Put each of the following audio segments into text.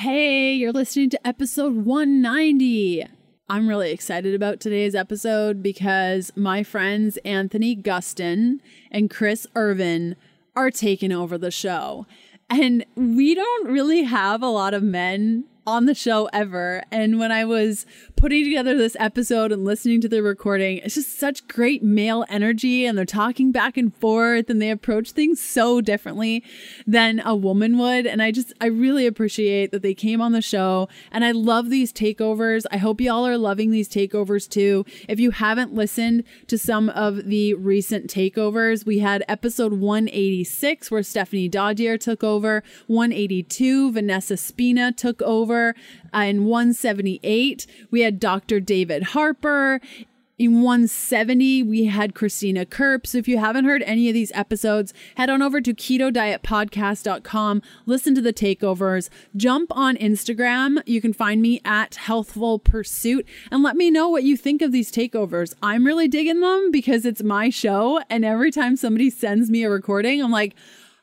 Hey, you're listening to episode 190. I'm really excited about today's episode because my friends Anthony Gustin and Chris Irvin are taking over the show. And we don't really have a lot of men on the show ever. And when I was putting together this episode and listening to the recording, it's just such great male energy and they're talking back and forth and they approach things so differently than a woman would. And I just, I really appreciate that they came on the show and I love these takeovers. I hope y'all are loving these takeovers too. If you haven't listened to some of the recent takeovers, we had episode 186 where Stephanie Dodier took over, 182, Vanessa Spina took over. and 178, we had Dr. David Harper. In 170, we had Christina Kerp. So if you haven't heard any of these episodes, head on over to ketodietpodcast.com, listen to the takeovers, jump on Instagram. You can find me at Healthful Pursuit and let me know what you think of these takeovers. I'm really digging them because it's my show. And every time somebody sends me a recording, I'm like,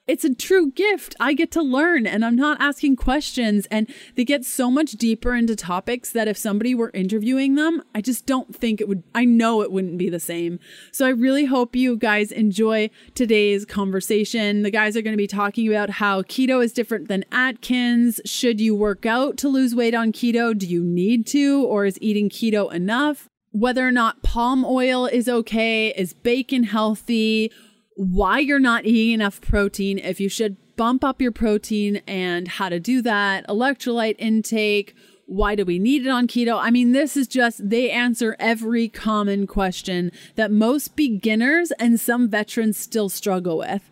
it's a true gift. I get to learn and I'm not asking questions. And they get so much deeper into topics that if somebody were interviewing them, I just don't think it would, I know it wouldn't be the same. So I really hope you guys enjoy today's conversation. The guys are going to be talking about how keto is different than Atkins. Should you work out to lose weight on keto? Do you need to? Or is eating keto enough? Whether or not palm oil is okay, is bacon healthy? Why you're not eating enough protein, if you should bump up your protein and how to do that, electrolyte intake, why do we need it on keto? I mean, this is just, they answer every common question that most beginners and some veterans still struggle with.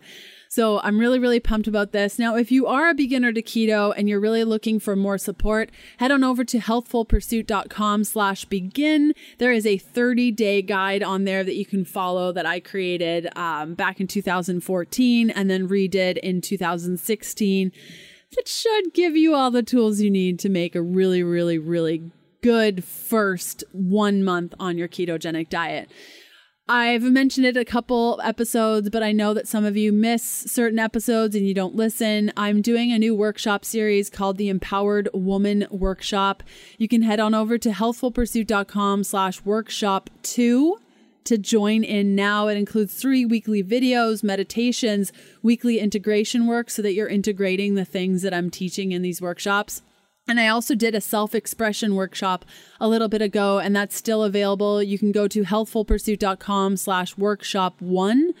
So I'm really, really pumped about this. Now, if you are a beginner to keto and you're really looking for more support, head on over to healthfulpursuit.com slash begin. There is a 30 day guide on there that you can follow that I created um, back in 2014 and then redid in 2016 that should give you all the tools you need to make a really, really, really good first one month on your ketogenic diet. I've mentioned it a couple episodes, but I know that some of you miss certain episodes and you don't listen. I'm doing a new workshop series called the Empowered Woman Workshop. You can head on over to healthfulpursuit.com slash workshop two to join in now. It includes three weekly videos, meditations, weekly integration work so that you're integrating the things that I'm teaching in these workshops. And I also did a self expression workshop a little bit ago, and that's still available. You can go to healthfulpursuit.com slash workshop one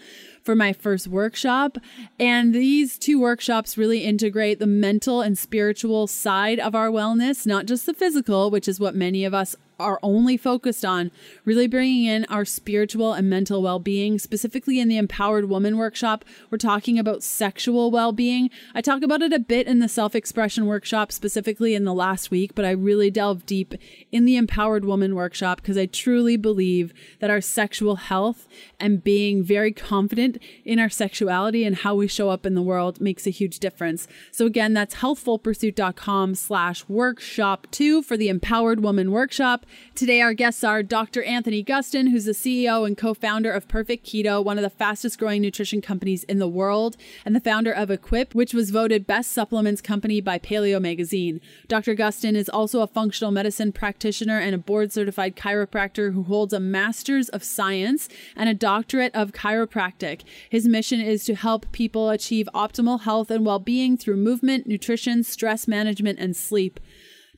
for my first workshop. And these two workshops really integrate the mental and spiritual side of our wellness, not just the physical, which is what many of us are only focused on really bringing in our spiritual and mental well being. Specifically in the Empowered Woman workshop, we're talking about sexual well being. I talk about it a bit in the self expression workshop, specifically in the last week, but I really delve deep in the Empowered Woman workshop because I truly believe that our sexual health and being very confident in our sexuality and how we show up in the world makes a huge difference. So again, that's healthfulpursuit.com slash workshop two for the Empowered Woman workshop. Today, our guests are Dr. Anthony Gustin, who's the CEO and co founder of Perfect Keto, one of the fastest growing nutrition companies in the world, and the founder of Equip, which was voted best supplements company by Paleo Magazine. Dr. Gustin is also a functional medicine practitioner and a board certified chiropractor who holds a master's of science and a doctorate of chiropractic. His mission is to help people achieve optimal health and well being through movement, nutrition, stress management, and sleep.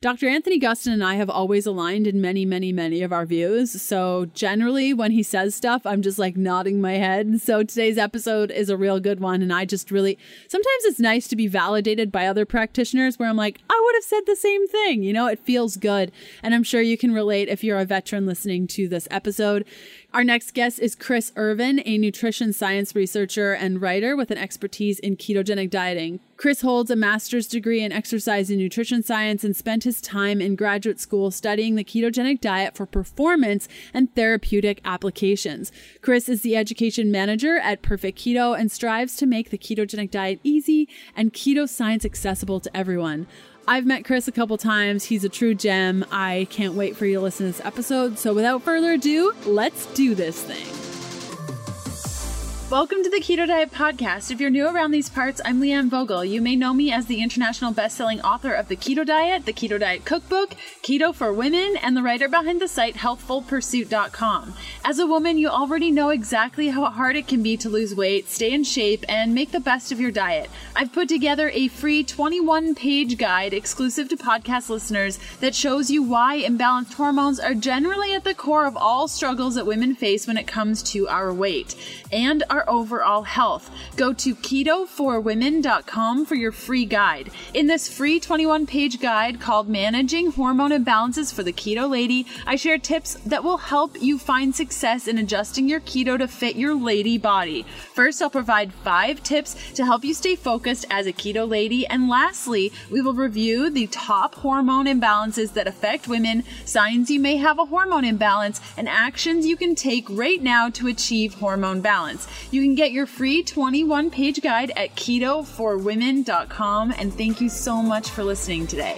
Dr. Anthony Gustin and I have always aligned in many, many, many of our views. So generally, when he says stuff, I'm just like nodding my head. So today's episode is a real good one. And I just really, sometimes it's nice to be validated by other practitioners where I'm like, I would have said the same thing. You know, it feels good. And I'm sure you can relate if you're a veteran listening to this episode. Our next guest is Chris Irvin, a nutrition science researcher and writer with an expertise in ketogenic dieting. Chris holds a master's degree in exercise and nutrition science and spent his time in graduate school studying the ketogenic diet for performance and therapeutic applications. Chris is the education manager at Perfect Keto and strives to make the ketogenic diet easy and keto science accessible to everyone. I've met Chris a couple times. He's a true gem. I can't wait for you to listen to this episode. So, without further ado, let's do this thing. Welcome to the Keto Diet Podcast. If you're new around these parts, I'm Leanne Vogel. You may know me as the international best-selling author of The Keto Diet, The Keto Diet Cookbook, Keto for Women, and the writer behind the site healthfulpursuit.com. As a woman, you already know exactly how hard it can be to lose weight, stay in shape, and make the best of your diet. I've put together a free 21-page guide exclusive to podcast listeners that shows you why imbalanced hormones are generally at the core of all struggles that women face when it comes to our weight and overall health. Go to keto4women.com for your free guide. In this free 21 page guide called Managing Hormone Imbalances for the Keto Lady, I share tips that will help you find success in adjusting your keto to fit your lady body. First, I'll provide five tips to help you stay focused as a keto lady. And lastly, we will review the top hormone imbalances that affect women, signs you may have a hormone imbalance, and actions you can take right now to achieve hormone balance. You can get your free 21 page guide at ketoforwomen.com. And thank you so much for listening today.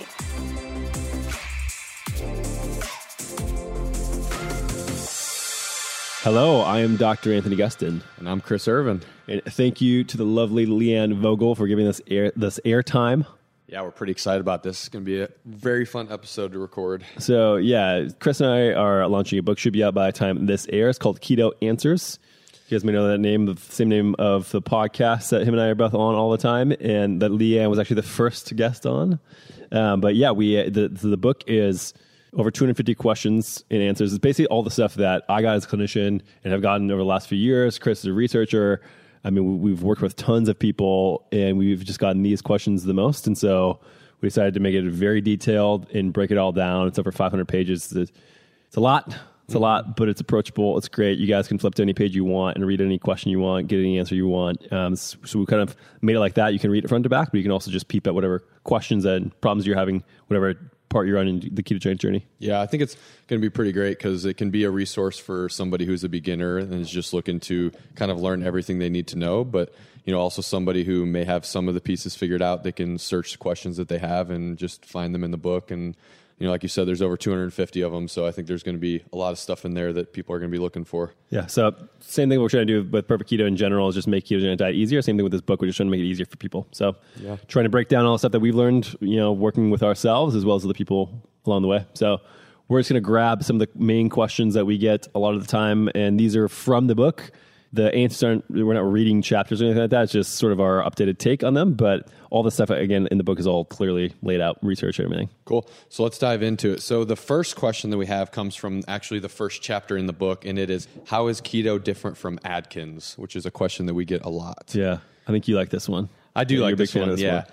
Hello, I am Dr. Anthony Gustin. And I'm Chris Irvin. And thank you to the lovely Leanne Vogel for giving us air, this airtime. Yeah, we're pretty excited about this. It's going to be a very fun episode to record. So, yeah, Chris and I are launching a book, should be out by the time this airs, it's called Keto Answers. You guys may know that name, the same name of the podcast that him and I are both on all the time, and that Leanne was actually the first guest on. Um, but yeah, we the the book is over 250 questions and answers. It's basically all the stuff that I got as a clinician and have gotten over the last few years. Chris is a researcher. I mean, we've worked with tons of people, and we've just gotten these questions the most, and so we decided to make it very detailed and break it all down. It's over 500 pages. It's a lot it's a lot, but it's approachable. It's great. You guys can flip to any page you want and read any question you want, get any answer you want. Um, so we kind of made it like that. You can read it front to back, but you can also just peep at whatever questions and problems you're having, whatever part you're on in the ketogenic journey. Yeah, I think it's going to be pretty great because it can be a resource for somebody who's a beginner and is just looking to kind of learn everything they need to know. But you know, also somebody who may have some of the pieces figured out. They can search the questions that they have and just find them in the book and you know, like you said, there's over 250 of them. So I think there's going to be a lot of stuff in there that people are going to be looking for. Yeah. So same thing we're trying to do with Perfect Keto in general is just make ketogenic diet easier. Same thing with this book. We're just trying to make it easier for people. So yeah. trying to break down all the stuff that we've learned, you know, working with ourselves as well as the people along the way. So we're just going to grab some of the main questions that we get a lot of the time. And these are from the book the answers aren't we're not reading chapters or anything like that. It's just sort of our updated take on them. But all the stuff again in the book is all clearly laid out research and everything. Cool. So let's dive into it. So the first question that we have comes from actually the first chapter in the book and it is how is keto different from atkins which is a question that we get a lot. Yeah. I think you like this one. I do yeah, like this one this yeah. one.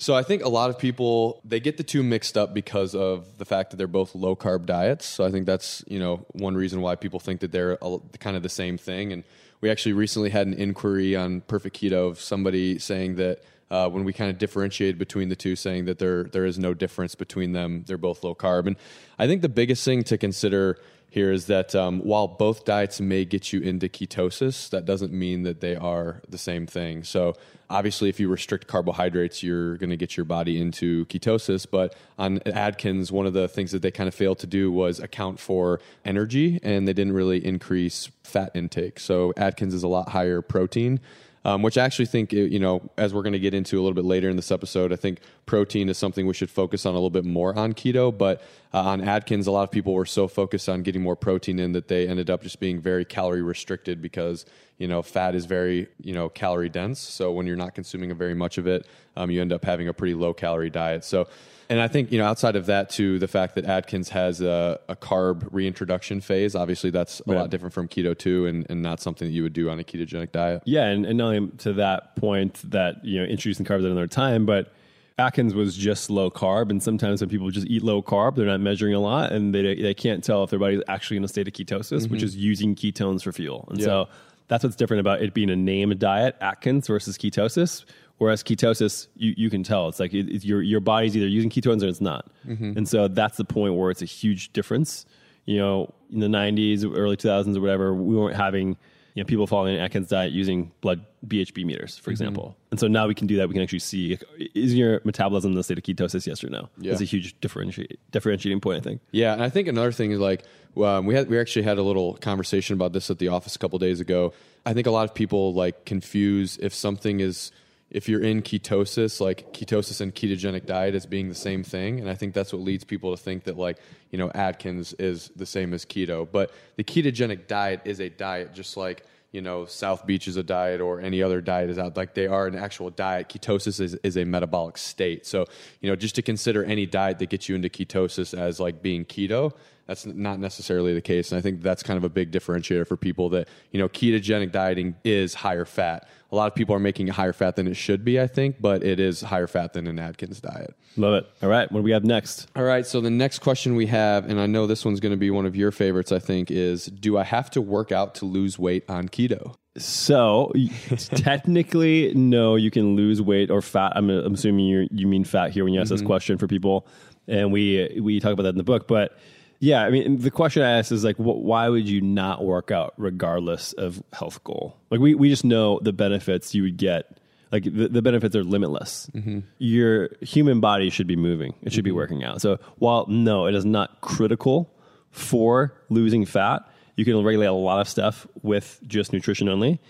So I think a lot of people they get the two mixed up because of the fact that they're both low carb diets. So I think that's you know one reason why people think that they're kind of the same thing. And we actually recently had an inquiry on Perfect Keto of somebody saying that uh, when we kind of differentiated between the two, saying that there there is no difference between them. They're both low carb, and I think the biggest thing to consider here is that um, while both diets may get you into ketosis, that doesn't mean that they are the same thing. So, obviously, if you restrict carbohydrates, you're going to get your body into ketosis. But on Atkins, one of the things that they kind of failed to do was account for energy, and they didn't really increase fat intake. So, Atkins is a lot higher protein um, which I actually think, you know, as we're going to get into a little bit later in this episode, I think protein is something we should focus on a little bit more on keto. But uh, on Atkins, a lot of people were so focused on getting more protein in that they ended up just being very calorie restricted because, you know, fat is very, you know, calorie dense. So when you're not consuming very much of it, um, you end up having a pretty low calorie diet. So, and I think, you know, outside of that, too, the fact that Atkins has a, a carb reintroduction phase, obviously that's a right. lot different from keto, too, and, and not something that you would do on a ketogenic diet. Yeah. And, and not only to that point that, you know, introducing carbs at another time, but Atkins was just low carb, and sometimes when people just eat low carb, they're not measuring a lot, and they they can't tell if their body's actually in a state of ketosis, mm-hmm. which is using ketones for fuel. And yeah. so that's what's different about it being a named diet, Atkins versus ketosis, Whereas ketosis, you, you can tell it's like it, it, your your body's either using ketones or it's not, mm-hmm. and so that's the point where it's a huge difference. You know, in the '90s, early 2000s, or whatever, we weren't having you know, people following an Atkins diet using blood BHB meters, for example. And so now we can do that. We can actually see is your metabolism in the state of ketosis, yes or no? Yeah. It's a huge differentiate, differentiating point, I think. Yeah, and I think another thing is like um, we had we actually had a little conversation about this at the office a couple days ago. I think a lot of people like confuse if something is if you're in ketosis, like ketosis and ketogenic diet as being the same thing, and I think that's what leads people to think that like you know Atkins is the same as keto, but the ketogenic diet is a diet just like you know South Beach is a diet or any other diet is out like they are an actual diet. Ketosis is, is a metabolic state, so you know just to consider any diet that gets you into ketosis as like being keto that's not necessarily the case. And I think that's kind of a big differentiator for people that, you know, ketogenic dieting is higher fat. A lot of people are making it higher fat than it should be, I think, but it is higher fat than an Atkins diet. Love it. All right. What do we have next? All right. So the next question we have, and I know this one's going to be one of your favorites, I think, is do I have to work out to lose weight on keto? So technically, no, you can lose weight or fat. I'm, I'm assuming you you mean fat here when you ask this mm-hmm. question for people, and we we talk about that in the book. But yeah, I mean, the question I asked is like, wh- why would you not work out regardless of health goal? Like we we just know the benefits you would get. Like the, the benefits are limitless. Mm-hmm. Your human body should be moving. It should be mm-hmm. working out. So while no, it is not critical for losing fat, you can regulate a lot of stuff with just nutrition only.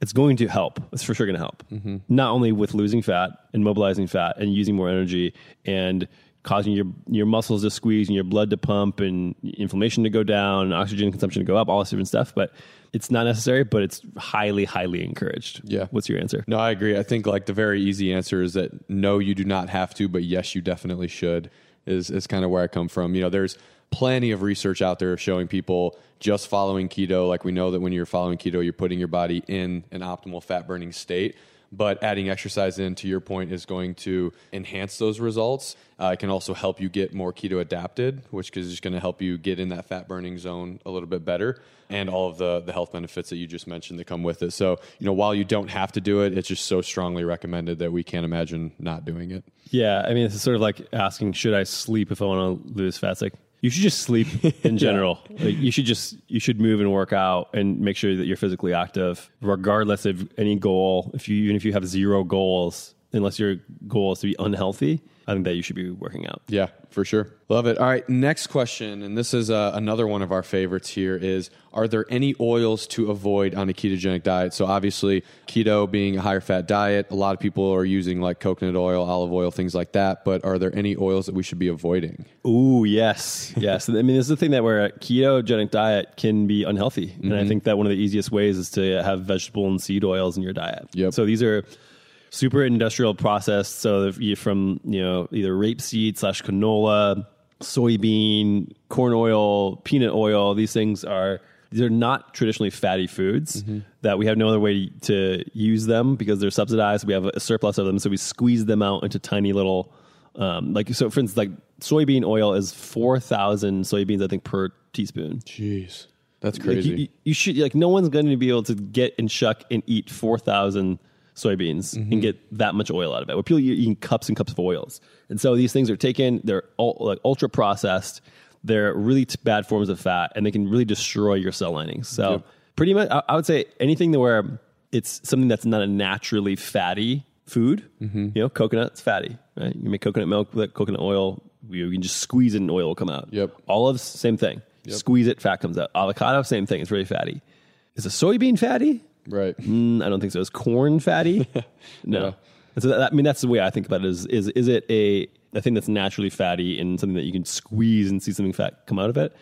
It's going to help. It's for sure going to help. Mm-hmm. Not only with losing fat and mobilizing fat and using more energy and causing your your muscles to squeeze and your blood to pump and inflammation to go down, oxygen consumption to go up, all this different stuff. But it's not necessary, but it's highly, highly encouraged. Yeah. What's your answer? No, I agree. I think like the very easy answer is that no, you do not have to, but yes, you definitely should. Is is kind of where I come from. You know, there's plenty of research out there showing people just following keto. Like we know that when you're following keto, you're putting your body in an optimal fat burning state. But adding exercise in, to your point, is going to enhance those results. Uh, it can also help you get more keto adapted, which is just going to help you get in that fat burning zone a little bit better, and all of the the health benefits that you just mentioned that come with it. So, you know, while you don't have to do it, it's just so strongly recommended that we can't imagine not doing it. Yeah, I mean, it's sort of like asking, should I sleep if I want to lose fat? It's like you should just sleep in general. like, you should just you should move and work out and make sure that you're physically active, regardless of any goal. If you even if you have zero goals, unless your goal is to be unhealthy, I think that you should be working out. Yeah, for sure. Love it. All right, next question, and this is uh, another one of our favorites here is are there any oils to avoid on a ketogenic diet? So obviously, keto being a higher fat diet, a lot of people are using like coconut oil, olive oil, things like that, but are there any oils that we should be avoiding? Ooh, yes, yes. I mean, this is the thing that where a ketogenic diet can be unhealthy, and I think that one of the easiest ways is to have vegetable and seed oils in your diet. Yep. So these are super industrial processed. So you from you know either rapeseed slash canola, soybean, corn oil, peanut oil. These things are these are not traditionally fatty foods that we have no other way to use them because they're subsidized. We have a surplus of them, so we squeeze them out into tiny little. Um, like so, for instance, like soybean oil is four thousand soybeans, I think, per teaspoon. Jeez. That's Like, crazy. you, you- you should like no one's going to be able to get and shuck and eat four thousand soybeans and mm-hmm. get that much oil out of it. Where people are eating cups and cups of oils, and so these things are taken. They're ul- like ultra processed. They're really t- bad forms of fat, and they can really destroy your cell linings. So Yep. pretty much, I, I would say anything that where it's something that's not a naturally fatty food. Mm-hmm. You know, coconut's fatty, right? You make coconut milk with coconut oil. You, can just squeeze it, and oil will come out. Yep. Olives, same thing. Squeeze it, fat comes out. Avocado, same thing. It's really fatty. Is a soybean fatty? Right. Mm, I don't think so. Is corn fatty? no. Yeah. So that, I mean, that's the way I think about it. Is is is it a a thing that's naturally fatty and something that you can squeeze and see something fat come out of it?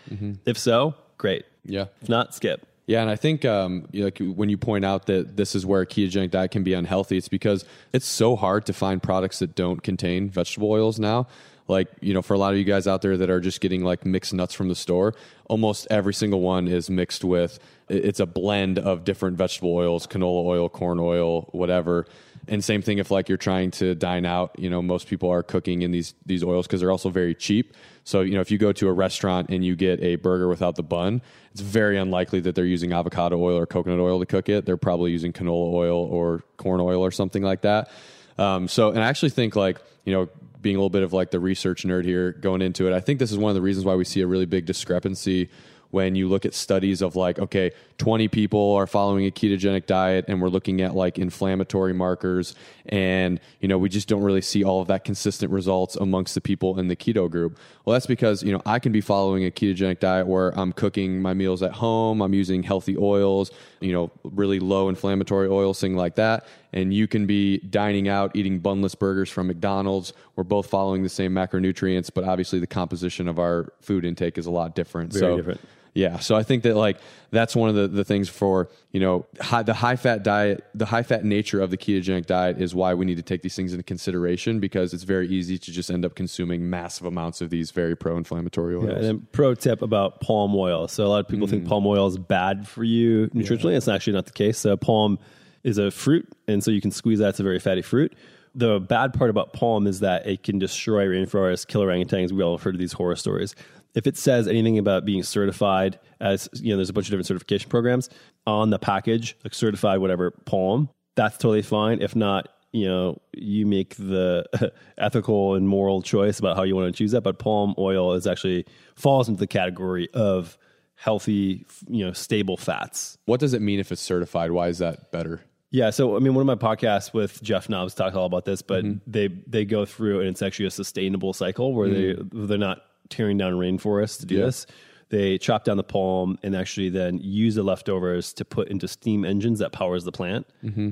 If so, great. Yeah. If not, skip. Yeah, and I think um, you know, like when you point out that this is where a ketogenic diet can be unhealthy, it's because it's so hard to find products that don't contain vegetable oils now. Like you know, for a lot of you guys out there that are just getting like mixed nuts from the store, almost every single one is mixed with. It- It's a blend of different vegetable oils, canola oil, corn oil, whatever. And same thing if like you're trying to dine out, you know, most people are cooking in these these oils because they're also very cheap. So, you know, if you go to a restaurant and you get a burger without the bun, it's very unlikely that they're using avocado oil or coconut oil to cook it. They're probably using canola oil or corn oil or something like that. Um, so, and I actually think like, you know, being a little bit of like the research nerd here going into it, I think this is one of the reasons why we see a really big discrepancy when you look at studies of like, okay, 20 people are following a ketogenic diet and we're looking at like inflammatory markers and, you know, we just don't really see all of that consistent results amongst the people in the keto group. Well, that's because, you know, I can be following a ketogenic diet where I'm cooking my meals at home, I'm using healthy oils, you know, really low inflammatory oils, thing like that. And you can be dining out, eating bunless burgers from McDonald's. We're both following the same macronutrients, but obviously the composition of our food intake is a lot different. Very so, different. Yeah, so I think that like that's one of the, the things for you know high, the high fat diet, the high fat nature of the ketogenic diet is why we need to take these things into consideration because it's very easy to just end up consuming massive amounts of these very pro inflammatory oils. Yeah, and then pro tip about palm oil. So a lot of people think mm. palm oil is bad for you nutritionally. It's actually not the case. So palm is a fruit, and so you can squeeze that. It's a very fatty fruit. The bad part about palm is that it can destroy rainforests, kill orangutans. We all have heard of these horror stories. If it says anything about being certified as you know, there's a bunch of different certification programs on the package, like certified whatever palm, that's totally fine. If not, you know, you make the ethical and moral choice about how you want to choose that. But palm oil is actually falls into the category of healthy, you know, stable fats. What does it mean if it's certified? Why is that better? Yeah, so I mean, one of my podcasts with Jeff Nobbs talks all about this, but mm-hmm. they they go through and it's actually a sustainable cycle where mm. they they're not tearing down rainforests to do Yeah. this. They chop down the palm and actually then use the leftovers to put into steam engines that powers the plant, mm-hmm.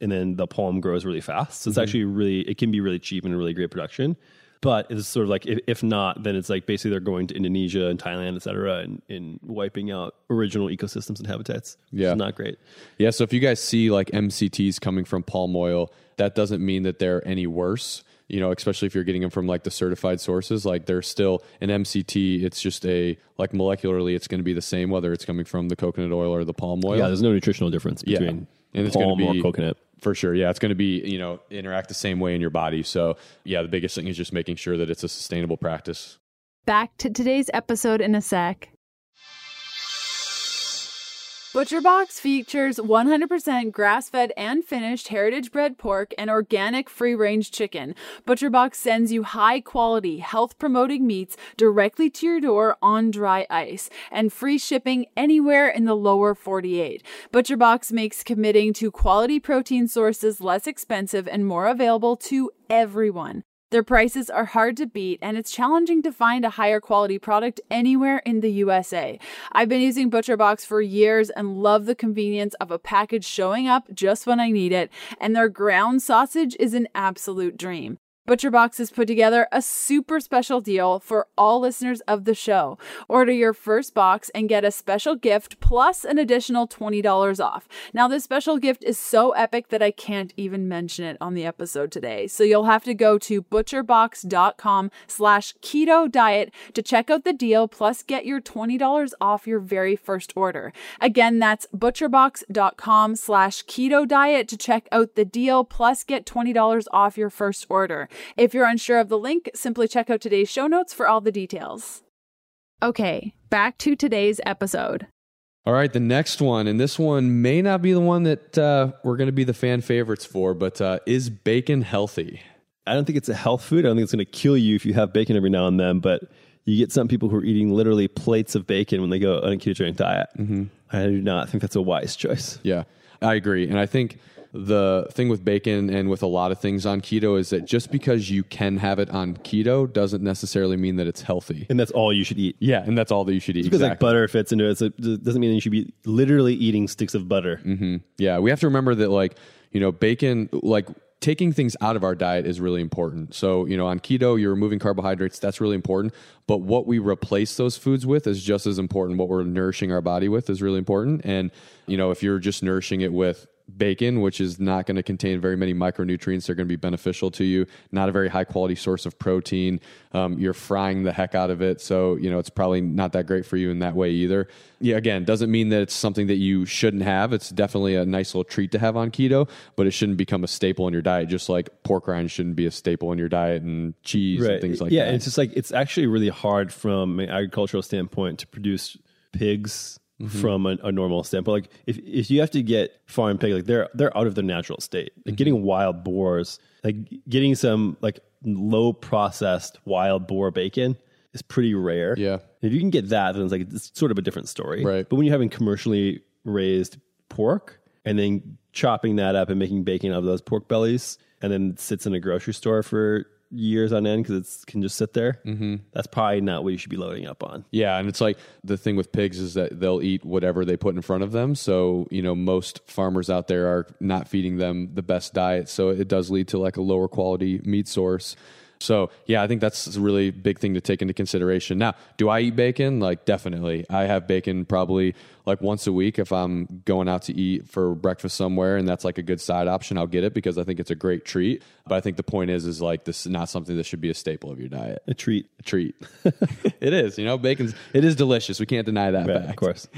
and then the palm grows really fast. So it's mm-hmm. actually really it can be really cheap and a really great production. But it's sort of like if, if not, then it's like basically they're going to Indonesia and Thailand, et cetera, and, and wiping out original ecosystems and habitats. Yeah. is not great. Yeah, so if you guys see like MCTs coming from palm oil, that doesn't mean that they're any worse. You know, especially if you're getting them from like the certified sources, like they're still an MCT. It's just a like molecularly, it's going to be the same whether it's coming from the coconut oil or the palm oil. Yeah, there's no nutritional difference Yeah. between And it's gonna or be- coconut. For sure. Yeah, it's going to be, you know, interact the same way in your body. So, yeah, the biggest thing is just making sure that it's a sustainable practice. Back to today's episode in a sec. ButcherBox features 100% grass fed and finished heritage bred pork and organic free range chicken. ButcherBox sends you high quality, health promoting meats directly to your door on dry ice and free shipping anywhere in the lower 48. ButcherBox makes committing to quality protein sources less expensive and more available to everyone. Their prices are hard to beat, and it's challenging to find a higher quality product anywhere in the USA. I've been using ButcherBox for years and love the convenience of a package showing up just when I need it, and their ground sausage is an absolute dream. ButcherBox has put together a super special deal for all listeners of the show. Order your first box and get a special gift plus an additional $20 off. Now, this special gift is so epic that I can't even mention it on the episode today. So you'll have to go to butcherbox.com slash keto diet to check out the deal plus get your $20 off your very first order. Again, that's butcherbox.com slash keto diet to check out the deal plus get $20 off your first order. If you're unsure of the link, simply check out today's show notes for all the details. Okay, back to today's episode. All right, the next one, and this one may not be the one that uh, we're going to be the fan favorites for, but uh, is bacon healthy? I don't think it's a health food. I don't think it's going to kill you if you have bacon every now and then, but you get some people who are eating literally plates of bacon when they go on a ketogenic diet. Mm-hmm. I do not think that's a wise choice. Yeah, I agree. And I think the thing with bacon and with a lot of things on keto is that just because you can have it on keto doesn't necessarily mean that it's healthy. And that's all you should eat. Yeah, and that's all that you should eat. Because like butter fits into it, so it doesn't mean that you should be literally eating sticks of butter. Mm-hmm. Yeah, we have to remember that like, you know, bacon like taking things out of our diet is really important. So, you know, on keto, you're removing carbohydrates, that's really important, but what we replace those foods with is just as important. What we're nourishing our body with is really important. And, you know, if you're just nourishing it with bacon, which is not going to contain very many micronutrients that are going to be beneficial to you, not a very high quality source of protein. Um, you're frying the heck out of it. So, you know, it's probably not that great for you in that way either. Yeah, again, doesn't mean that it's something that you shouldn't have. It's definitely a nice little treat to have on keto, but it shouldn't become a staple in your diet, just like pork rinds shouldn't be a staple in your diet and cheese and things like yeah, that. and it's just like it's actually really hard from an agricultural standpoint to produce pigs Mm-hmm. from a, a normal standpoint. Like if, if you have to get farm pig, like they're they're out of their natural state. Like Mm-hmm. getting wild boars, like getting some like low processed wild boar bacon is pretty rare. Yeah. If you can get that, then it's like it's sort of a different story. Right. But when you're having commercially raised pork and then chopping that up and making bacon out of those pork bellies and then sits in a grocery store for years on end because it can just sit there, mm-hmm. that's probably not what you should be loading up on. Yeah, and it's like the thing with pigs is that they'll eat whatever they put in front of them. So, you know, most farmers out there are not feeding them the best diet. So it does lead to like a lower quality meat source. So yeah, I think that's a really big thing to take into consideration. Now, do I eat bacon? Like definitely. I have bacon probably like once a week if I'm going out to eat for breakfast somewhere and that's like a good side option, I'll get it because I think it's a great treat. But I think the point is is like this is not something that should be a staple of your diet. A treat. A treat. it is, you know, bacon's it is delicious. We can't deny that Yeah, fact. of course.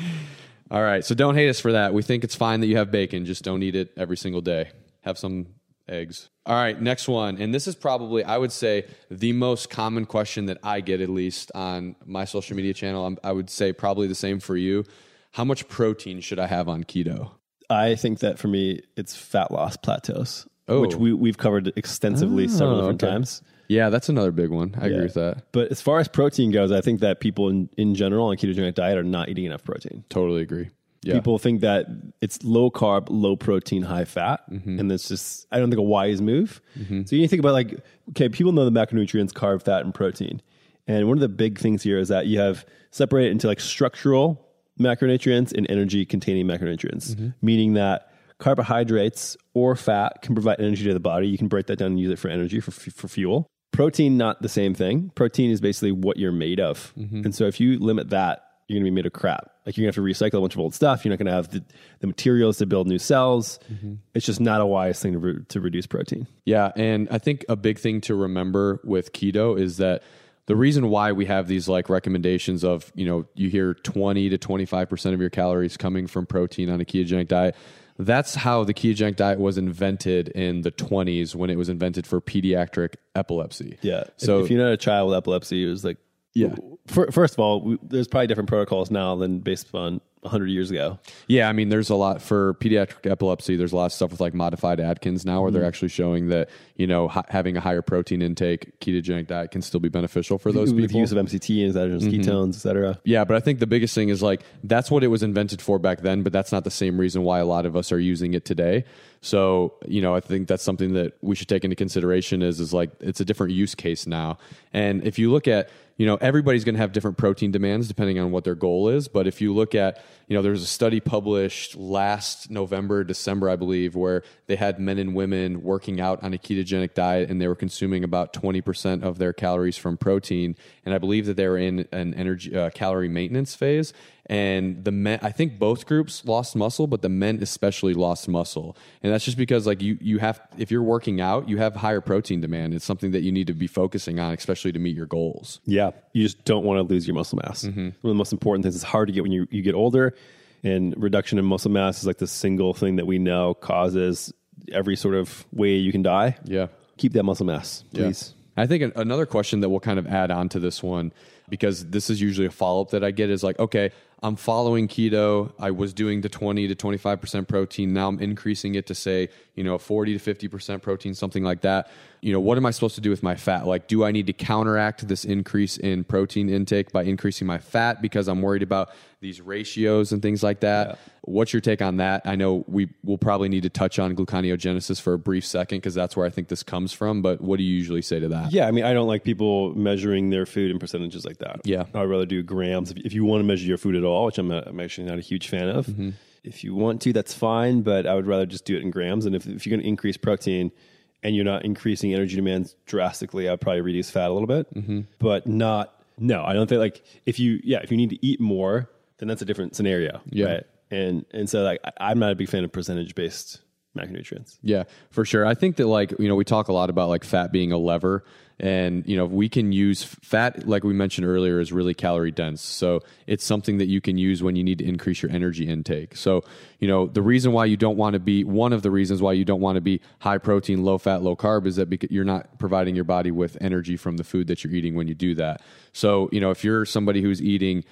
All right. So don't hate us for that. We think it's fine that you have bacon. Just don't eat it every single day. Have some eggs. All right. Next one. And this is probably, I would say, the most common question that I get, at least on my social media channel. I'm, I would say probably the same for you. How much protein should I have on keto? I think that for me, it's fat loss plateaus, Oh. which we, we've covered extensively ah, several different okay. times. Yeah, that's another big one. I agree with that. But as far as protein goes, I think that people in, in general on a ketogenic diet are not eating enough protein. Totally agree. Yeah. People think that it's low carb, low protein, high fat, Mm-hmm. and it's just I don't think a wise move. So you think about like okay, people know the macronutrients, carb, fat, and protein, and one of the big things here is that you have separated into like structural macronutrients and energy containing macronutrients, Mm-hmm. meaning that carbohydrates or fat can provide energy to the body. You can break that down and use it for energy for for fuel. Protein, not the same thing. Protein is basically what you're made of, Mm-hmm. and so if you limit that, you're going to be made of crap. Like you're going to have to recycle a bunch of old stuff. You're not going to have the, the materials to build new cells. Mm-hmm. It's just not a wise thing to, re- to reduce protein. Yeah, and I think a big thing to remember with keto is that the reason why we have these like recommendations of, you know, you hear 20 to 25% of your calories coming from protein on a ketogenic diet. That's how the ketogenic diet was invented in the 20s when it was invented for pediatric epilepsy. Yeah. So if, if you're not a child with epilepsy, it was like, Yeah. fir- First of all, we, there's probably different protocols now than based on 100 years ago. Yeah, I mean, there's a lot for pediatric epilepsy. There's a lot of stuff with like modified Atkins now, where they're Mm-hmm. actually showing that you know ha- having a higher protein intake, ketogenic diet can still be beneficial for those with people. use of MCT and exogenous ketones, etc. Yeah, but I think the biggest thing is like that's what it was invented for back then, but that's not the same reason why a lot of us are using it today. So, you know, I think that's something that we should take into consideration is is like it's a different use case now. And if you look at, you know, everybody's going to have different protein demands depending on what their goal is, but if you look at, you know, there was a study published last November, December, I believe, where they had men and women working out on a ketogenic diet and they were consuming about 20% of their calories from protein, and I believe that they were in an energy uh, calorie maintenance phase and the men i think both groups lost muscle but the men especially lost muscle and that's just because like you you have if you're working out you have higher protein demand it's something that you need to be focusing on especially to meet your goals Yeah. You just don't want to lose your muscle mass. Mm-hmm. One of the most important things is hard to get when you, you get older. And reduction in muscle mass is like the single thing that we know causes every sort of way you can die. yeah Keep that muscle mass, please. I think an- another question that we'll kind of add on to this one, because this is usually a follow up that I get is like, okay, I'm following keto. I was doing the 20 to 25% protein. Now I'm increasing it to say, you know, 40 to 50% protein, something like that. You know, what am I supposed to do with my fat? Like, do I need to counteract this increase in protein intake by increasing my fat because I'm worried about these ratios and things like that? What's your take on that? I know we will probably need to touch on gluconeogenesis for a brief second because that's where I think this comes from. But what do you usually say to that? Yeah, I mean, I don't like people measuring their food in percentages like that. Yeah. I'd rather do grams. If, if you want to measure your food at all, which I'm, not, I'm actually not a huge fan of, Mm-hmm. if you want to, that's fine, but I would rather just do it in grams. And if, if you're going to increase protein and you're not increasing energy demands drastically, I'd probably reduce fat a little bit, Mm-hmm. but not, no, I don't think like if you, yeah, if you need to eat more, then that's a different scenario. Yeah. Right. And, and so like, I- I'm not a big fan of percentage based macronutrients. Yeah, for sure. I think that like, you know, we talk a lot about like fat being a lever and you know, we can use fat like we mentioned earlier is really calorie dense. So, it's something that you can use when you need to increase your energy intake. So, you know, the reason why you don't want to be one of the reasons why you don't want to be high protein, low fat, low carb is that you're not providing your body with energy from the food that you're eating when you do that. So, you know, if you're somebody who's eating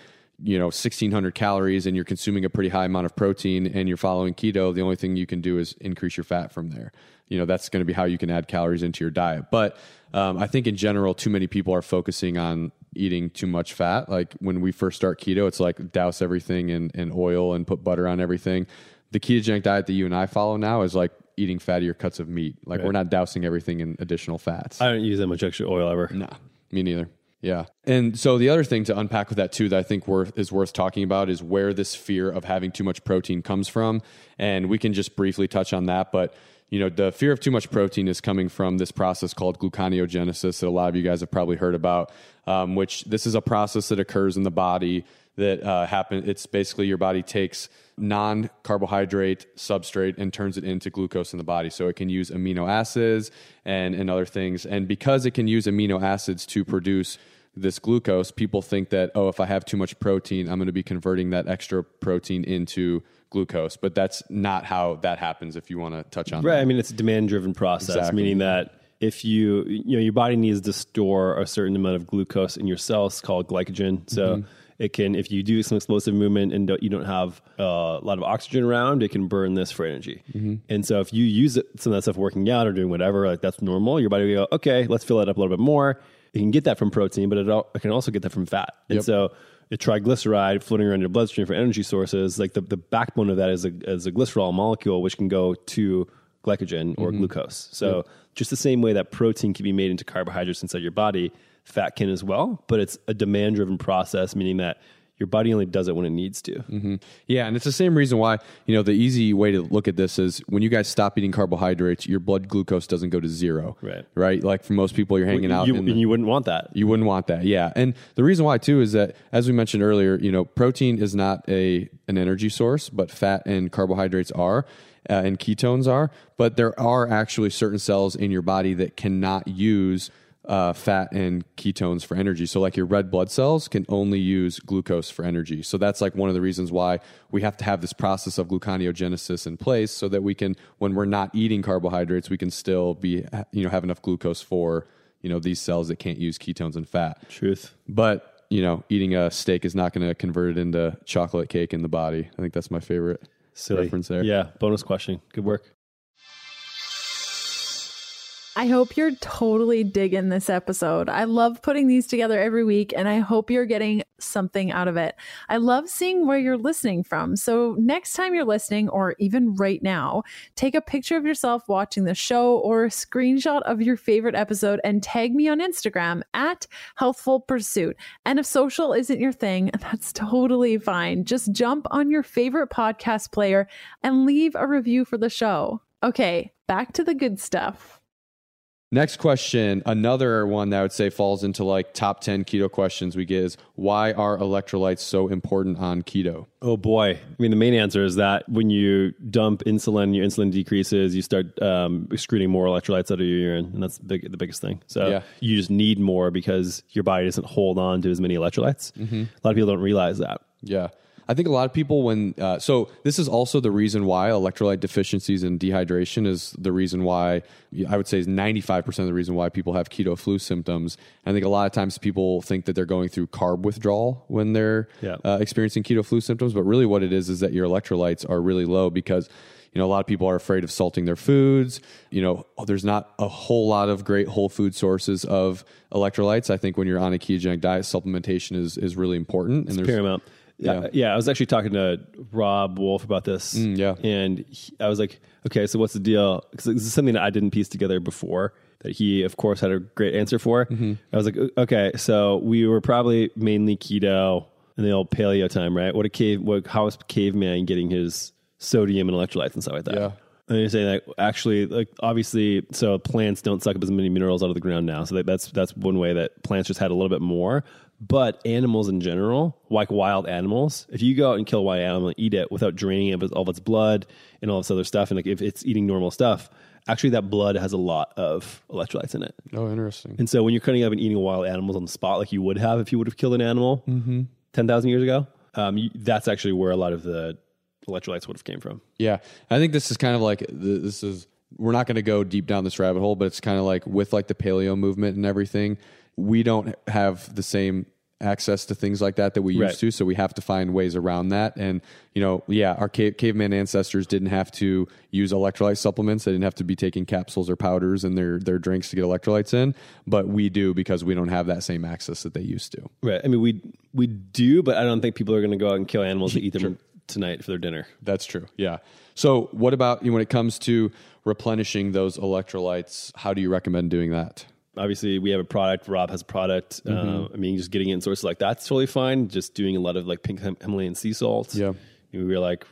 you know 1600 calories and you're consuming a pretty high amount of protein and you're following keto the only thing you can do is increase your fat from there you know that's going to be how you can add calories into your diet but um, i think in general too many people are focusing on eating too much fat. Like when we first start keto, it's like douse everything in, in oil and put butter on everything. The ketogenic diet that you and I follow now is like eating fattier cuts of meat. Like we're not dousing everything in additional fats. I don't use that much extra oil ever. Nah, me neither. Yeah. And so the other thing to unpack with that too that I think worth is worth talking about is where this fear of having too much protein comes from. And we can just briefly touch on that, but you know, the fear of too much protein is coming from this process called gluconeogenesis that a lot of you guys have probably heard about, um, which this is a process that occurs in the body that uh, happen. It's basically your body takes non-carbohydrate substrate and turns it into glucose in the body. So it can use amino acids and, and other things. And because it can use amino acids to produce this glucose, people think that, oh, if I have too much protein, I'm going to be converting that extra protein into glucose. But that's not how that happens if you want to touch on Right. that. I mean, it's a demand driven process, Exactly. meaning that if you, you know, your body needs to store a certain amount of glucose in your cells called glycogen. So it can, if you do some explosive movement and don't, you don't have uh, a lot of oxygen around, it can burn this for energy. And so if you use it, some of that stuff working out or doing whatever, like that's normal, your body will go, okay, let's fill it up a little bit more. You can get that from protein, but it, it can also get that from fat. And Yep. so a triglyceride floating around your bloodstream for energy sources, like the, the backbone of that is a, is a glycerol molecule, which can go to glycogen or mm-hmm. glucose. So just the same way that protein can be made into carbohydrates inside your body, fat can as well, but it's a demand driven process, meaning that your body only does it when it needs to. Yeah, and it's the same reason why, you know, the easy way to look at this is when you guys stop eating carbohydrates, your blood glucose doesn't go to zero. Right. Right? Like for most people, you're hanging out You, in and the- you wouldn't want that. You wouldn't want that, yeah. And the reason why too is that, as we mentioned earlier, you know, protein is not a an energy source, but fat and carbohydrates are, uh, and ketones are. But there are actually certain cells in your body that cannot use uh, fat and ketones for energy. So, like your red blood cells can only use glucose for energy. So that's like one of the reasons why we have to have this process of gluconeogenesis in place, so that we can, when we're not eating carbohydrates, we can still be, you know, have enough glucose for you know these cells that can't use ketones and fat. Truth. But you know, eating a steak is not going to convert it into chocolate cake in the body. I think that's my favorite Silly. reference there. Yeah. Bonus question. Good work. I hope you're totally digging this episode. I love putting these together every week and I hope you're getting something out of it. I love seeing where you're listening from. So, next time you're listening, or even right now, take a picture of yourself watching the show or a screenshot of your favorite episode and tag me on Instagram at Healthful Pursuit. And if social isn't your thing, that's totally fine. Just jump on your favorite podcast player and leave a review for the show. Okay, back to the good stuff. Next question, another one that I would say falls into like top 10 keto questions we get is why are electrolytes so important on keto? Oh boy! I mean, the main answer is that when you dump insulin, your insulin decreases. You start um, excreting more electrolytes out of your urine, and that's the, big, the biggest thing. So Yeah. you just need more because your body doesn't hold on to as many electrolytes. A lot of people don't realize that. Yeah. I think a lot of people when uh, so this is also the reason why electrolyte deficiencies and dehydration is the reason why I would say is 95% of the reason why people have keto flu symptoms. I think a lot of times people think that they're going through carb withdrawal when they're Yeah. uh, experiencing keto flu symptoms, but really what it is is that your electrolytes are really low because you know a lot of people are afraid of salting their foods. You know, there's not a whole lot of great whole food sources of electrolytes. I think when you're on a ketogenic diet, supplementation is is really important and there's Paramount. Yeah. Yeah. yeah, I was actually talking to Robb Wolf about this. Mm, yeah. and he, I was like, okay, so what's the deal? Because this is something that I didn't piece together before. That he, of course, had a great answer for. Mm-hmm. I was like, okay, so we were probably mainly keto in the old paleo time, right? What a cave, what how was caveman getting his sodium and electrolytes and stuff like that? Yeah. And you're saying like actually like obviously so plants don't suck up as many minerals out of the ground now. So that, that's that's one way that plants just had a little bit more. But animals in general, like wild animals, if you go out and kill a wild animal and eat it without draining it of all of its blood and all this other stuff, and like if it's eating normal stuff, actually that blood has a lot of electrolytes in it. Oh, interesting. And so when you're cutting up and eating wild animals on the spot, like you would have if you would have killed an animal 10,000 years ago, um, you, that's actually where a lot of the electrolytes would have came from. Yeah, I think this is kind of like this is. We're not going to go deep down this rabbit hole, but it's kind of like with like the paleo movement and everything. We don't have the same access to things like that that we used Right. to. So we have to find ways around that. And, you know, yeah, our cave, caveman ancestors didn't have to use electrolyte supplements. They didn't have to be taking capsules or powders in their, their drinks to get electrolytes in. But we do because we don't have that same access that they used to. Right. I mean, we we do, but I don't think people are going to go out and kill animals to eat them tonight for their dinner. That's true. Yeah. So what about you know, when it comes to replenishing those electrolytes? How do you recommend doing that? Obviously, we have a product. Rob has a product. Uh, I mean, just getting it in sources like that's totally fine. Just doing a lot of like pink Him- Himalayan sea salt. Yeah. we were like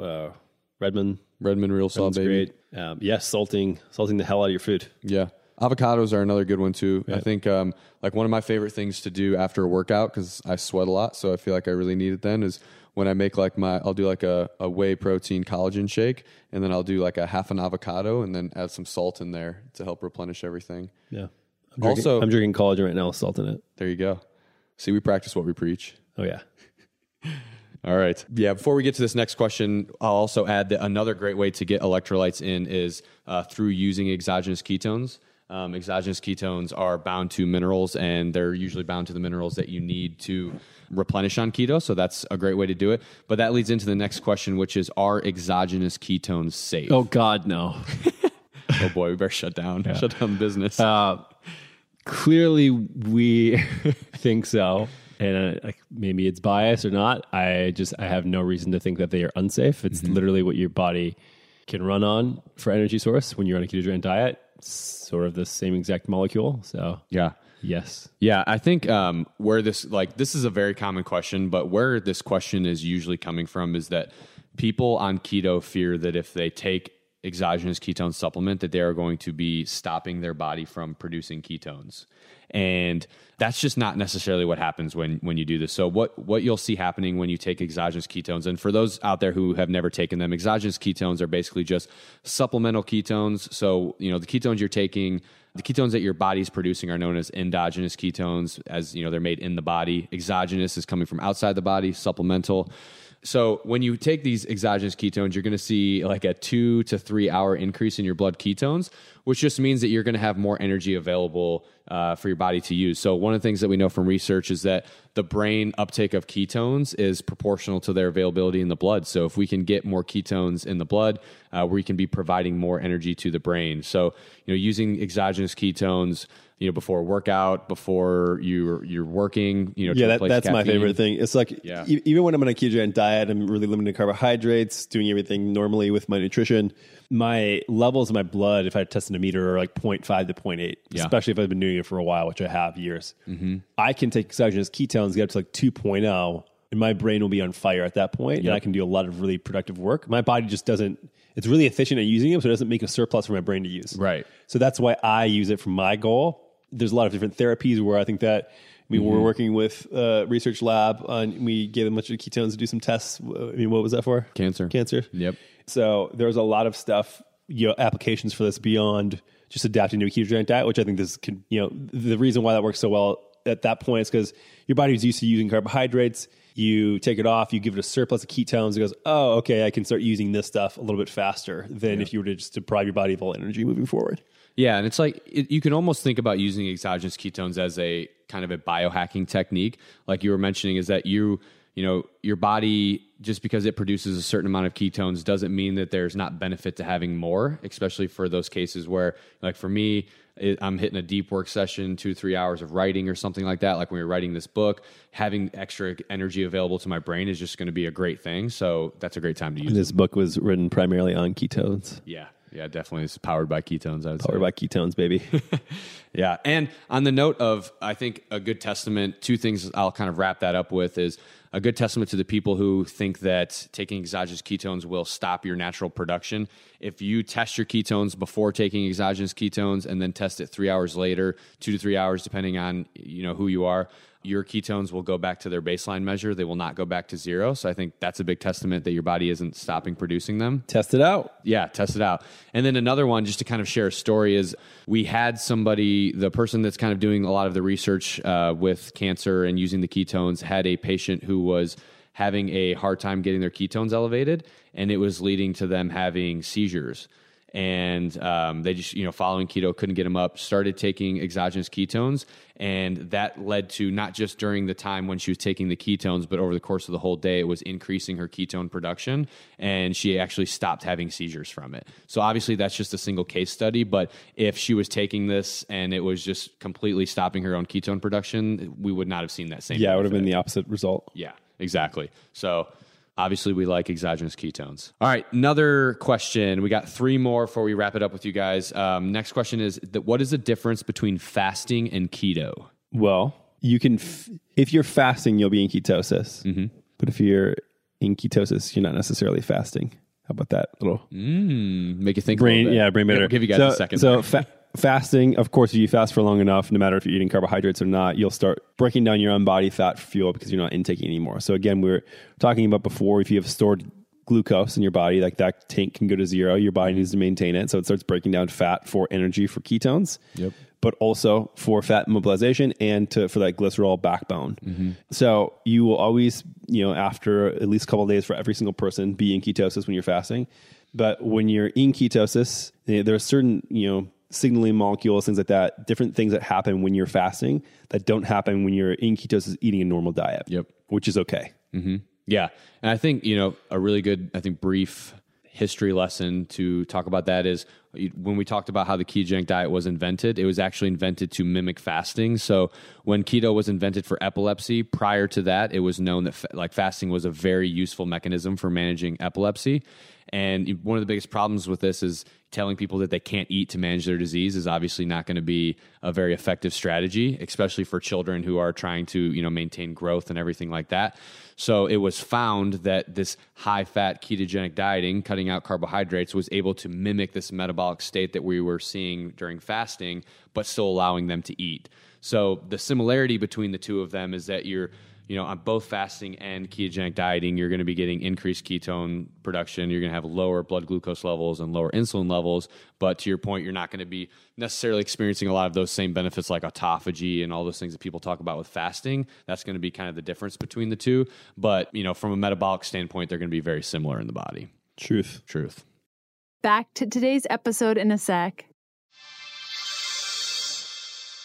uh, Redmond. Redmond Real Salt, That's baby. great. Um, yes, salting, salting the hell out of your food. Yeah. Avocados are another good one too. I think um, like one of my favorite things to do after a workout because I sweat a lot, so I feel like I really need it then is when I make like my I'll do like a, a whey protein collagen shake and then I'll do like a half an avocado and then add some salt in there to help replenish everything. Yeah. I'm drinking, Also- I'm drinking collagen right now with salt in it. There you go. See, we practice what we preach. Oh yeah. All right. Yeah. Before we get to this next question, I'll also add that another great way to get electrolytes in is uh, through using exogenous ketones. Um, exogenous ketones are bound to minerals, and they're usually bound to the minerals that you need to replenish on keto. So that's a great way to do it. But that leads into the next question, which is: Are exogenous ketones safe? Oh God, no. Oh, boy, we better shut down. Shut down the business. Uh, clearly, we think so, and uh, like maybe it's bias or not. I just I have no reason to think that they are unsafe. It's literally what your body can run on for energy source when you're on a ketogenic diet. Sort of the same exact molecule. So yeah. yes, Yeah, I think um, where this like this is a very common question, but where this question is usually coming from is that people on keto fear that if they take exogenous ketone supplement that they are going to be stopping their body from producing ketones. And that's just not necessarily what happens when when you do this. So what what you'll see happening when you take exogenous ketones and for those out there who have never taken them, exogenous ketones are basically just supplemental ketones. So, you know, the ketones you're taking the ketones that your body's producing are known as endogenous ketones, as you know, they're made in the body. Exogenous is coming from outside the body, supplemental. So when you take these exogenous ketones, you're going to see like a two to three hour increase in your blood ketones, which just means that you're going to have more energy available uh, for your body to use. So one of the things that we know from research is that the brain uptake of ketones is proportional to their availability in the blood. So if we can get more ketones in the blood, uh, we can be providing more energy to the brain. So you know, using exogenous ketones, you know, before a workout, before you're you're working, you know, to yeah, that, that's my favorite thing. It's like Yeah. e- even when I'm on a ketogenic diet, I'm really limited in carbohydrates, doing everything normally with my nutrition. My levels in my blood, if I test in a meter, are like 0.5 to 0.8, Yeah. especially if I've been doing it for a while, which I have years. I can take exogenous ketones, get up to like 2.0, and my brain will be on fire at that point, and Yep. I can do a lot of really productive work. My body just doesn't, it's really efficient at using them, so it doesn't make a surplus for my brain to use. Right. So that's why I use it for my goal. There's a lot of different therapies where I think that I mean, Mm-hmm. we're working with a research lab on, we gave them a bunch of ketones to do some tests. I mean, what was that for? Cancer. Cancer. Yep. So there's a lot of stuff, you know, applications for this beyond just adapting to a ketogenic diet, which I think this can, you know, the reason why that works so well at that point is because your body's used to using carbohydrates. You take it off, you give it a surplus of ketones. It goes, oh, okay, I can start using this stuff a little bit faster than if you were to just deprive your body of all energy moving forward. Yeah, and it's like it, you can almost think about using exogenous ketones as a kind of a biohacking technique, like you were mentioning, is that you you know your body just because it produces a certain amount of ketones doesn't mean that there's not benefit to having more, especially for those cases where, like for me, it, I'm hitting a deep work session, two three hours of writing or something like that. Like when you're writing this book, having extra energy available to my brain is just going to be a great thing. So that's a great time to use. it. This book was written primarily on ketones, Yeah, yeah, definitely. It's powered by ketones. I would say. powered by ketones, baby. Yeah. And on the note of, I think a good testament, two things I'll kind of wrap that up with is a good testament to the people who think that taking exogenous ketones will stop your natural production. If you test your ketones before taking exogenous ketones and then test it three hours later, two to three hours, depending on you know who you are, your ketones will go back to their baseline measure. They will not go back to zero. So I think that's a big testament that your body isn't stopping producing them. Test it out. Yeah, test it out. And then another one, just to kind of share a story, is we had somebody, the person that's kind of doing a lot of the research uh, with cancer and using the ketones, had a patient who was having a hard time getting their ketones elevated, and it was leading to them having seizures. And um, they just you know following keto couldn't get them up started taking exogenous ketones and that led to not just during the time when she was taking the ketones but over the course of the whole day it was increasing her ketone production and she actually stopped having seizures from it so obviously that's just a single case study but if she was taking this and it was just completely stopping her own ketone production we would not have seen that same Yeah, it would have been the opposite result. Yeah, exactly. So obviously we like exogenous ketones. All right, another question. We got three more before we wrap it up with you guys. Um, next question is that what is the difference between fasting and keto? Well, you can, f- if you're fasting, you'll be in ketosis. But if you're in ketosis, you're not necessarily fasting. How about that little Mm, make you think. brain? Yeah, brain better. We'll give you guys so, a second. So fa- fasting, of course, if you fast for long enough, no matter if you're eating carbohydrates or not, you'll start breaking down your own body fat for fuel because you're not intaking anymore. So again, we are talking about before, if you have stored glucose in your body, like that tank can go to zero. Your body needs to maintain it, so it starts breaking down fat for energy for ketones. Yep. But also for fat mobilization and to for that glycerol backbone. Mm-hmm. So you will always, you know, after at least a couple of days for every single person, be in ketosis when you're fasting. But when you're in ketosis, there are certain, you know, signaling molecules, things like that, different things that happen when you're fasting that don't happen when you're in ketosis eating a normal diet. Yep. Which is okay. Mm-hmm. Yeah. And I think, you know, a really good, I think, brief history lesson to talk about that is when we talked about how the ketogenic diet was invented, it was actually invented to mimic fasting. So when keto was invented for epilepsy, prior to that, it was known that fa- like fasting was a very useful mechanism for managing epilepsy. And one of the biggest problems with this is telling people that they can't eat to manage their disease is obviously not going to be a very effective strategy, especially for children who are trying to, you know, maintain growth and everything like that. So it was found that this high fat ketogenic dieting, cutting out carbohydrates, was able to mimic this metabolic state that we were seeing during fasting, but still allowing them to eat. So the similarity between the two of them is that you're you know, on both fasting and ketogenic dieting, you're going to be getting increased ketone production. You're going to have lower blood glucose levels and lower insulin levels. But to your point, you're not going to be necessarily experiencing a lot of those same benefits like autophagy and all those things that people talk about with fasting. That's going to be kind of the difference between the two. But, you know, from a metabolic standpoint, they're going to be very similar in the body. Truth. Truth. Back to today's episode in a sec.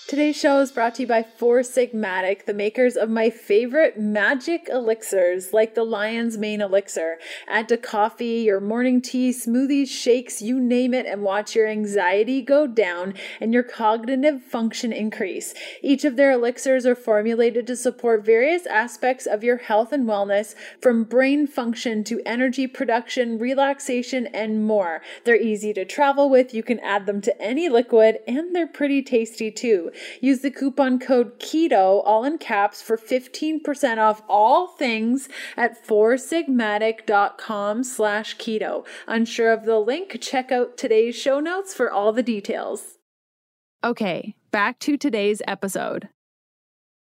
Today's show is brought to you by Four Sigmatic, the makers of my favorite magic elixirs, like the Lion's Mane Elixir. Add to coffee, your morning tea, smoothies, shakes, you name it, and watch your anxiety go down and your cognitive function increase. Each of their elixirs are formulated to support various aspects of your health and wellness, from brain function to energy production, relaxation, and more. They're easy to travel with, you can add them to any liquid, and they're pretty tasty too. Use the coupon code KETO, all in caps, for 15% off all things at foursigmatic.com slash keto. Unsure of the link? Check out today's show notes for all the details. Okay, back to today's episode.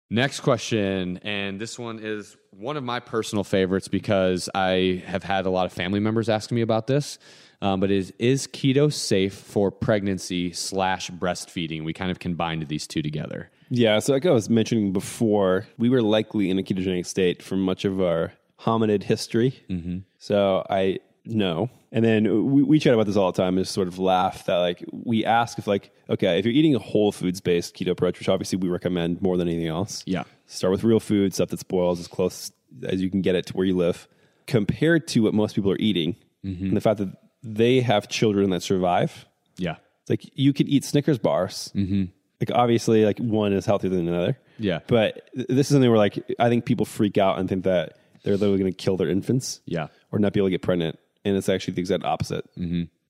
Next question, and this one is one of my personal favorites because I have had a lot of family members asking me about this. Um, but is is keto safe for pregnancy slash breastfeeding? We kind of combined these two together. Yeah, so like I was mentioning before, we were likely in a ketogenic state for much of our hominid history. Mm-hmm. So I know. And then we, we chat about this all the time, just sort of laugh that like we ask if like, okay, if you're eating a whole foods based keto approach, which obviously we recommend more than anything else. Yeah. Start with real food, stuff that spoils as close as you can get it to where you live, compared to what most people are eating. And the fact that they have children that survive. Yeah, It's like you could eat Snickers bars. Mm-hmm. Like obviously, like one is healthier than another. Yeah. But th- this is something where like I think people freak out and think that they're literally going to kill their infants. Yeah. Or not be able to get pregnant, and it's actually the exact opposite.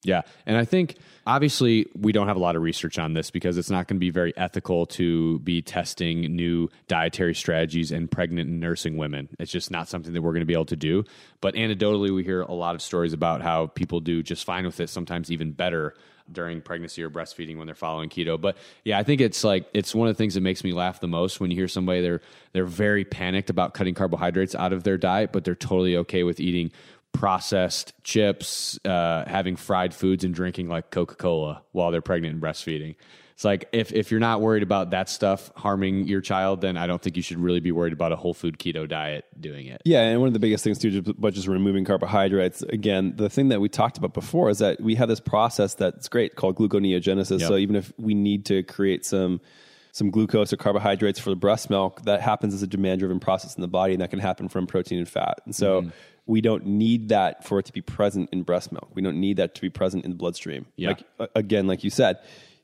Yeah. And I think obviously we don't have a lot of research on this because it's not going to be very ethical to be testing new dietary strategies in pregnant and nursing women. It's just not something that we're going to be able to do. But anecdotally, we hear a lot of stories about how people do just fine with it, sometimes even better during pregnancy or breastfeeding when they're following keto. But yeah, I think it's like it's one of the things that makes me laugh the most when you hear somebody they're they're very panicked about cutting carbohydrates out of their diet, but they're totally okay with eating processed chips, uh, having fried foods, and drinking like Coca Cola while they're pregnant and breastfeeding. it's like if, if you're not worried about that stuff harming your child, then I don't think you should really be worried about a whole food keto diet doing it. Yeah, and one of the biggest things too, but just removing carbohydrates. Again, the thing that we talked about before is that we have this process that's great called gluconeogenesis. Yep. So even if we need to create some some glucose or carbohydrates for the breast milk, that happens as a demand driven process in the body, and that can happen from protein and fat. And so Mm-hmm. we don't need that for it to be present in breast milk. We don't need that to be present in the bloodstream. Yeah. Like again, like you said,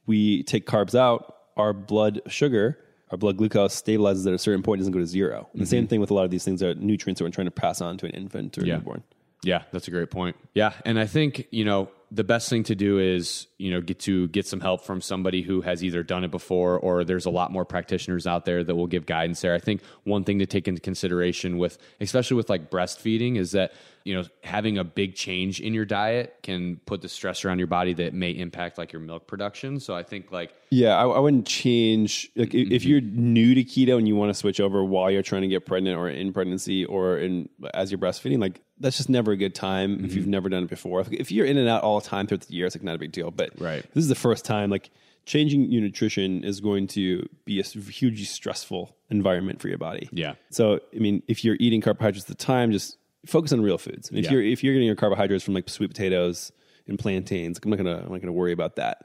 we take carbs out, our blood sugar, our blood glucose stabilizes at a certain point, doesn't go to zero. And the same thing with a lot of these things are nutrients that we're trying to pass on to an infant or Yeah. newborn. Yeah, that's a great point. Yeah, and I think you know the best thing to do is you know get to get some help from somebody who has either done it before or there's a lot more practitioners out there that will give guidance there. I think one thing to take into consideration with especially with like breastfeeding is that you know having a big change in your diet can put the stress around your body that may impact like your milk production. So I think like Yeah, I, I wouldn't change. Like, Mm-hmm. if you're new to keto and you want to switch over while you're trying to get pregnant or in pregnancy or in as you're breastfeeding, like that's just never a good time Mm-hmm. if you've never done it before. If, if you're in and out all the time throughout the year, it's like not a big deal. But Right. this is the first time. Like changing your nutrition is going to be a hugely stressful environment for your body. Yeah. So I mean, if you're eating carbohydrates at the time, just focus on real foods. If Yeah. you're if you're getting your carbohydrates from like sweet potatoes and plantains, I'm not gonna I'm not gonna worry about that.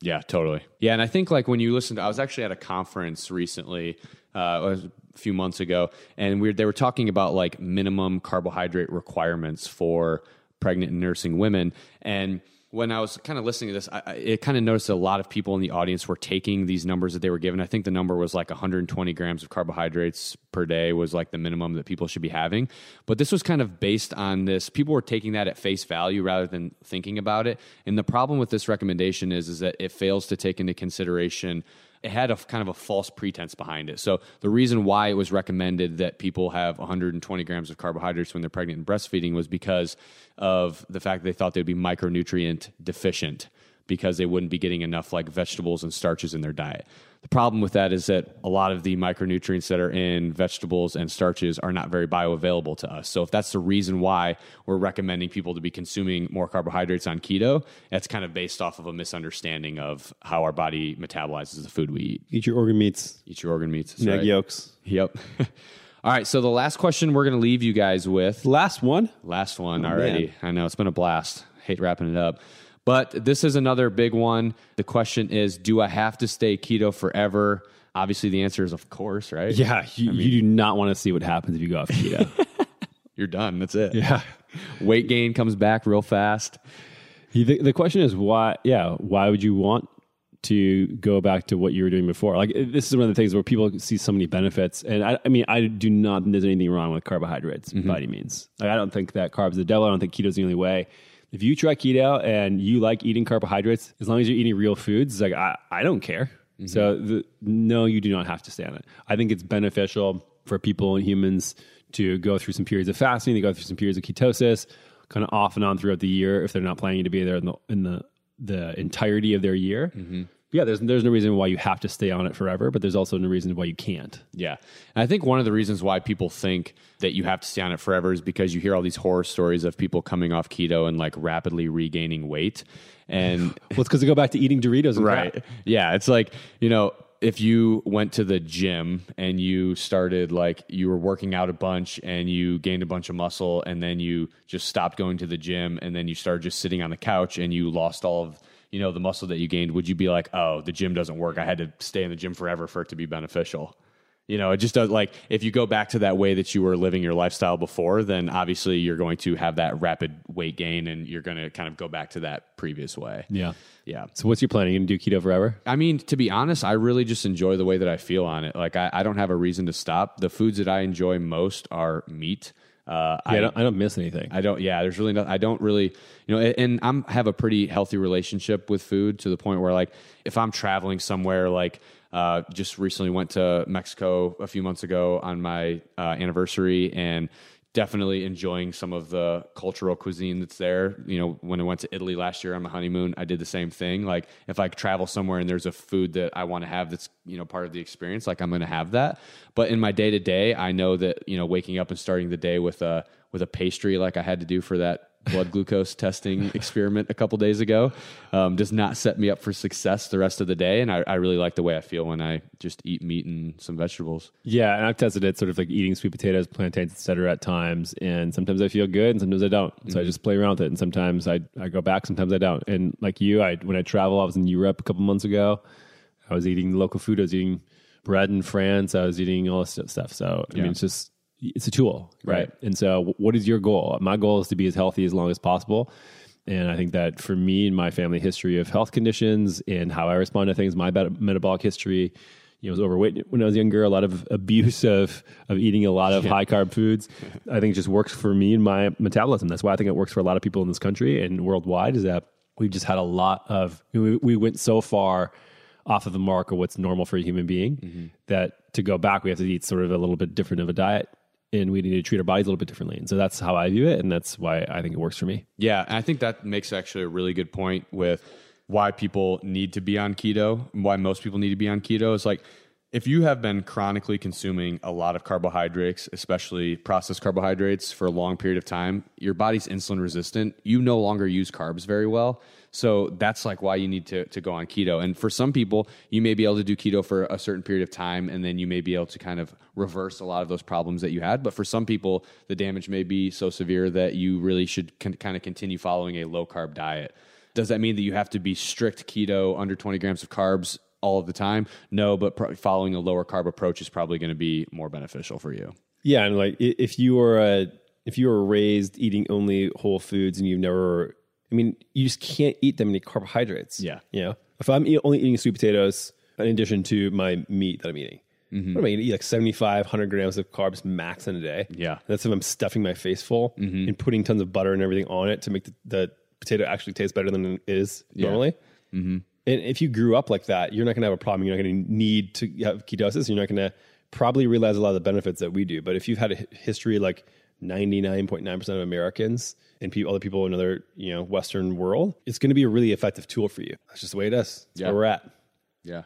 Yeah, totally. Yeah, and I think like when you listen to, I was actually at a conference recently, uh, a few months ago, and we were, they were talking about like minimum carbohydrate requirements for pregnant and nursing women, and when I was kind of listening to this, I, I kind of noticed a lot of people in the audience were taking these numbers that they were given. I think the number was like 120 grams of carbohydrates per day was like the minimum that people should be having. But this was kind of based on this. People were taking that at face value rather than thinking about it. And the problem with this recommendation is, is that it fails to take into consideration it had a kind of a false pretense behind it. So the reason why it was recommended that people have 120 grams of carbohydrates when they're pregnant and breastfeeding was because of the fact that they thought they'd be micronutrient deficient because they wouldn't be getting enough like vegetables and starches in their diet. The problem with that is that a lot of the micronutrients that are in vegetables and starches are not very bioavailable to us. So if that's the reason why we're recommending people to be consuming more carbohydrates on keto, that's kind of based off of a misunderstanding of how our body metabolizes the food we eat. Eat your organ meats, Eat your organ meats. egg right. yolks. Yep. All right. So the last question we're going to leave you guys with Last one. Last one Oh, already. man. I know it's been a blast. Hate wrapping it up. But this is another big one. The question is Do I have to stay keto forever? Obviously, the answer is of course, right? Yeah, you, you do not want to see what happens if you go off keto. You're done. That's it. yeah. Weight gain comes back real fast. The, the question is why? Yeah, why would you want to go back to what you were doing before? Like this is one of the things where people see so many benefits, and I, I mean, I do not think there's anything wrong with carbohydrates mm-hmm. by any means. Like I don't think that carbs are the devil. I don't think keto's the only way. If you try keto and you like eating carbohydrates, as long as you're eating real foods, it's like I, I don't care. Mm-hmm. So the, no, you do not have to stay on it. I think it's beneficial for people and humans to go through some periods of fasting. They go through some periods of ketosis, kind of off and on throughout the year if they're not planning to be there in the in the the entirety of their year. Mm-hmm. Yeah, there's there's no reason why you have to stay on it forever, but there's also no reason why you can't. Yeah. And I think one of the reasons why people think that you have to stay on it forever is because you hear all these horror stories of people coming off keto and like rapidly regaining weight. And Well, it's because they go back to eating Doritos and right. crap. Yeah. It's like, you know, if you went to the gym and you started like you were working out a bunch and you gained a bunch of muscle and then you just stopped going to the gym and then you started just sitting on the couch and you lost all of you know the muscle that you gained would you be like oh the gym doesn't work i had to stay in the gym forever for it to be beneficial you know it just does like if you go back to that way that you were living your lifestyle before then obviously you're going to have that rapid weight gain and you're going to kind of go back to that previous way Yeah. yeah So what's your plan? Are you gonna do keto forever? I mean, to be honest, I really just enjoy the way that I feel on it. Like, I, I don't have a reason to stop. The foods that I enjoy most are meat. Uh, Yeah, I, don't, I don't miss anything. I don't. Yeah, there's really no. I don't really, you know, and I'm have a pretty healthy relationship with food to the point where like if I'm traveling somewhere, like uh, just recently went to Mexico a few months ago on my uh, anniversary and definitely enjoying some of the cultural cuisine that's there. You know, when I went to Italy last year on my honeymoon, I did the same thing. Like if I travel somewhere and there's a food that I want to have that's, you know, part of the experience, like I'm going to have that. But in my day to day, I know that, you know, waking up and starting the day with a with a pastry like I had to do for that blood glucose testing experiment a couple days ago um, does not set me up for success the rest of the day. And I, I, really like the way I feel when I just eat meat and some vegetables. Yeah, and I've tested it sort of like eating sweet potatoes, plantains, etc. at times, and sometimes I feel good, and sometimes I don't. So mm-hmm. I just play around with it, and sometimes I I go back, sometimes I don't. And like you, I when I travel, I was in Europe a couple months ago. I was eating local food. I was eating bread in France. I was eating all this stuff. So I yeah. mean, it's just it's a tool, right? right? And so, what is your goal? My goal is to be as healthy as long as possible. And I think that for me and my family history of health conditions and how I respond to things, my metabolic history, you know, was overweight when I was younger, a lot of abuse of of eating a lot of yeah. high carb foods. I think just works for me and my metabolism. That's why I think it works for a lot of people in this country and worldwide. Is that we've just had a lot of we, we went so far off of the mark of what's normal for a human being mm-hmm. that to go back we have to eat sort of a little bit different of a diet and we need to treat our bodies a little bit differently. And so that's how I view it, and that's why I think it works for me. Yeah, and I think that makes actually a really good point with why people need to be on keto, why most people need to be on keto. Is like if you have been chronically consuming a lot of carbohydrates, especially processed carbohydrates, for a long period of time, your body's insulin resistant. You no longer use carbs very well. So that's like why you need to, to go on keto. And for some people, you may be able to do keto for a certain period of time and then you may be able to kind of reverse a lot of those problems that you had. But for some people, the damage may be so severe that you really should con- kind of continue following a low carb diet. Does that mean that you have to be strict keto under 20 grams of carbs all of the time? No, but following a lower carb approach is probably going to be more beneficial for you. Yeah, and like if you are a if you were raised eating only whole foods and you've never I mean, you just can't eat that many carbohydrates. Yeah. You know, if I'm only eating sweet potatoes in addition to my meat that I'm eating, mm-hmm. what am I going to eat? Like 75, 100 grams of carbs max in a day. Yeah. That's if I'm stuffing my face full mm-hmm. and putting tons of butter and everything on it to make the, the potato actually taste better than it is normally. Yeah. Mm-hmm. And if you grew up like that, you're not going to have a problem. You're not going to need to have ketosis. You're not going to probably realize a lot of the benefits that we do. But if you've had a history like 99.9% of Americans and people, other people in other, you know, Western world, it's going to be a really effective tool for you. That's just the way it is. That's yeah. where we're at. Yeah,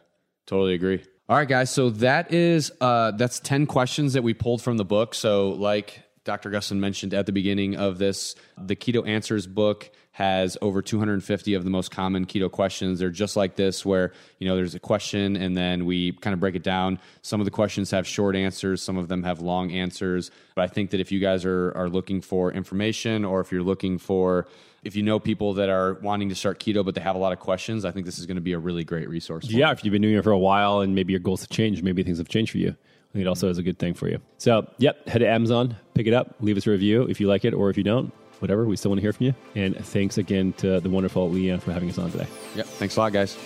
totally agree. All right, guys. So that is, uh, that's 10 questions that we pulled from the book. So like Dr. Gustin mentioned at the beginning of this, the Keto Answers book has over 250 of the most common keto questions. They're just like this, where you know there's a question and then we kind of break it down. Some of the questions have short answers, some of them have long answers. But I think that if you guys are are looking for information, or if you're looking for if you know people that are wanting to start keto but they have a lot of questions, I think this is going to be a really great resource. yeah, them. if you've been doing it for a while and maybe your goals have changed, maybe things have changed for you. I think it also is a good thing for you. So, yep, head to Amazon, pick it up, leave us a review if you like it or if you don't whatever. We still want to hear from you. And thanks again to the wonderful Leanne for having us on today. Yep. Thanks a lot, guys.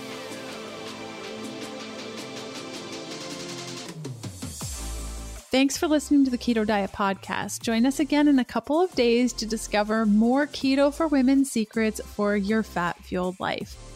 Thanks for listening to the Keto Diet Podcast. Join us again in a couple of days to discover more keto for women secrets for your fat fueled life.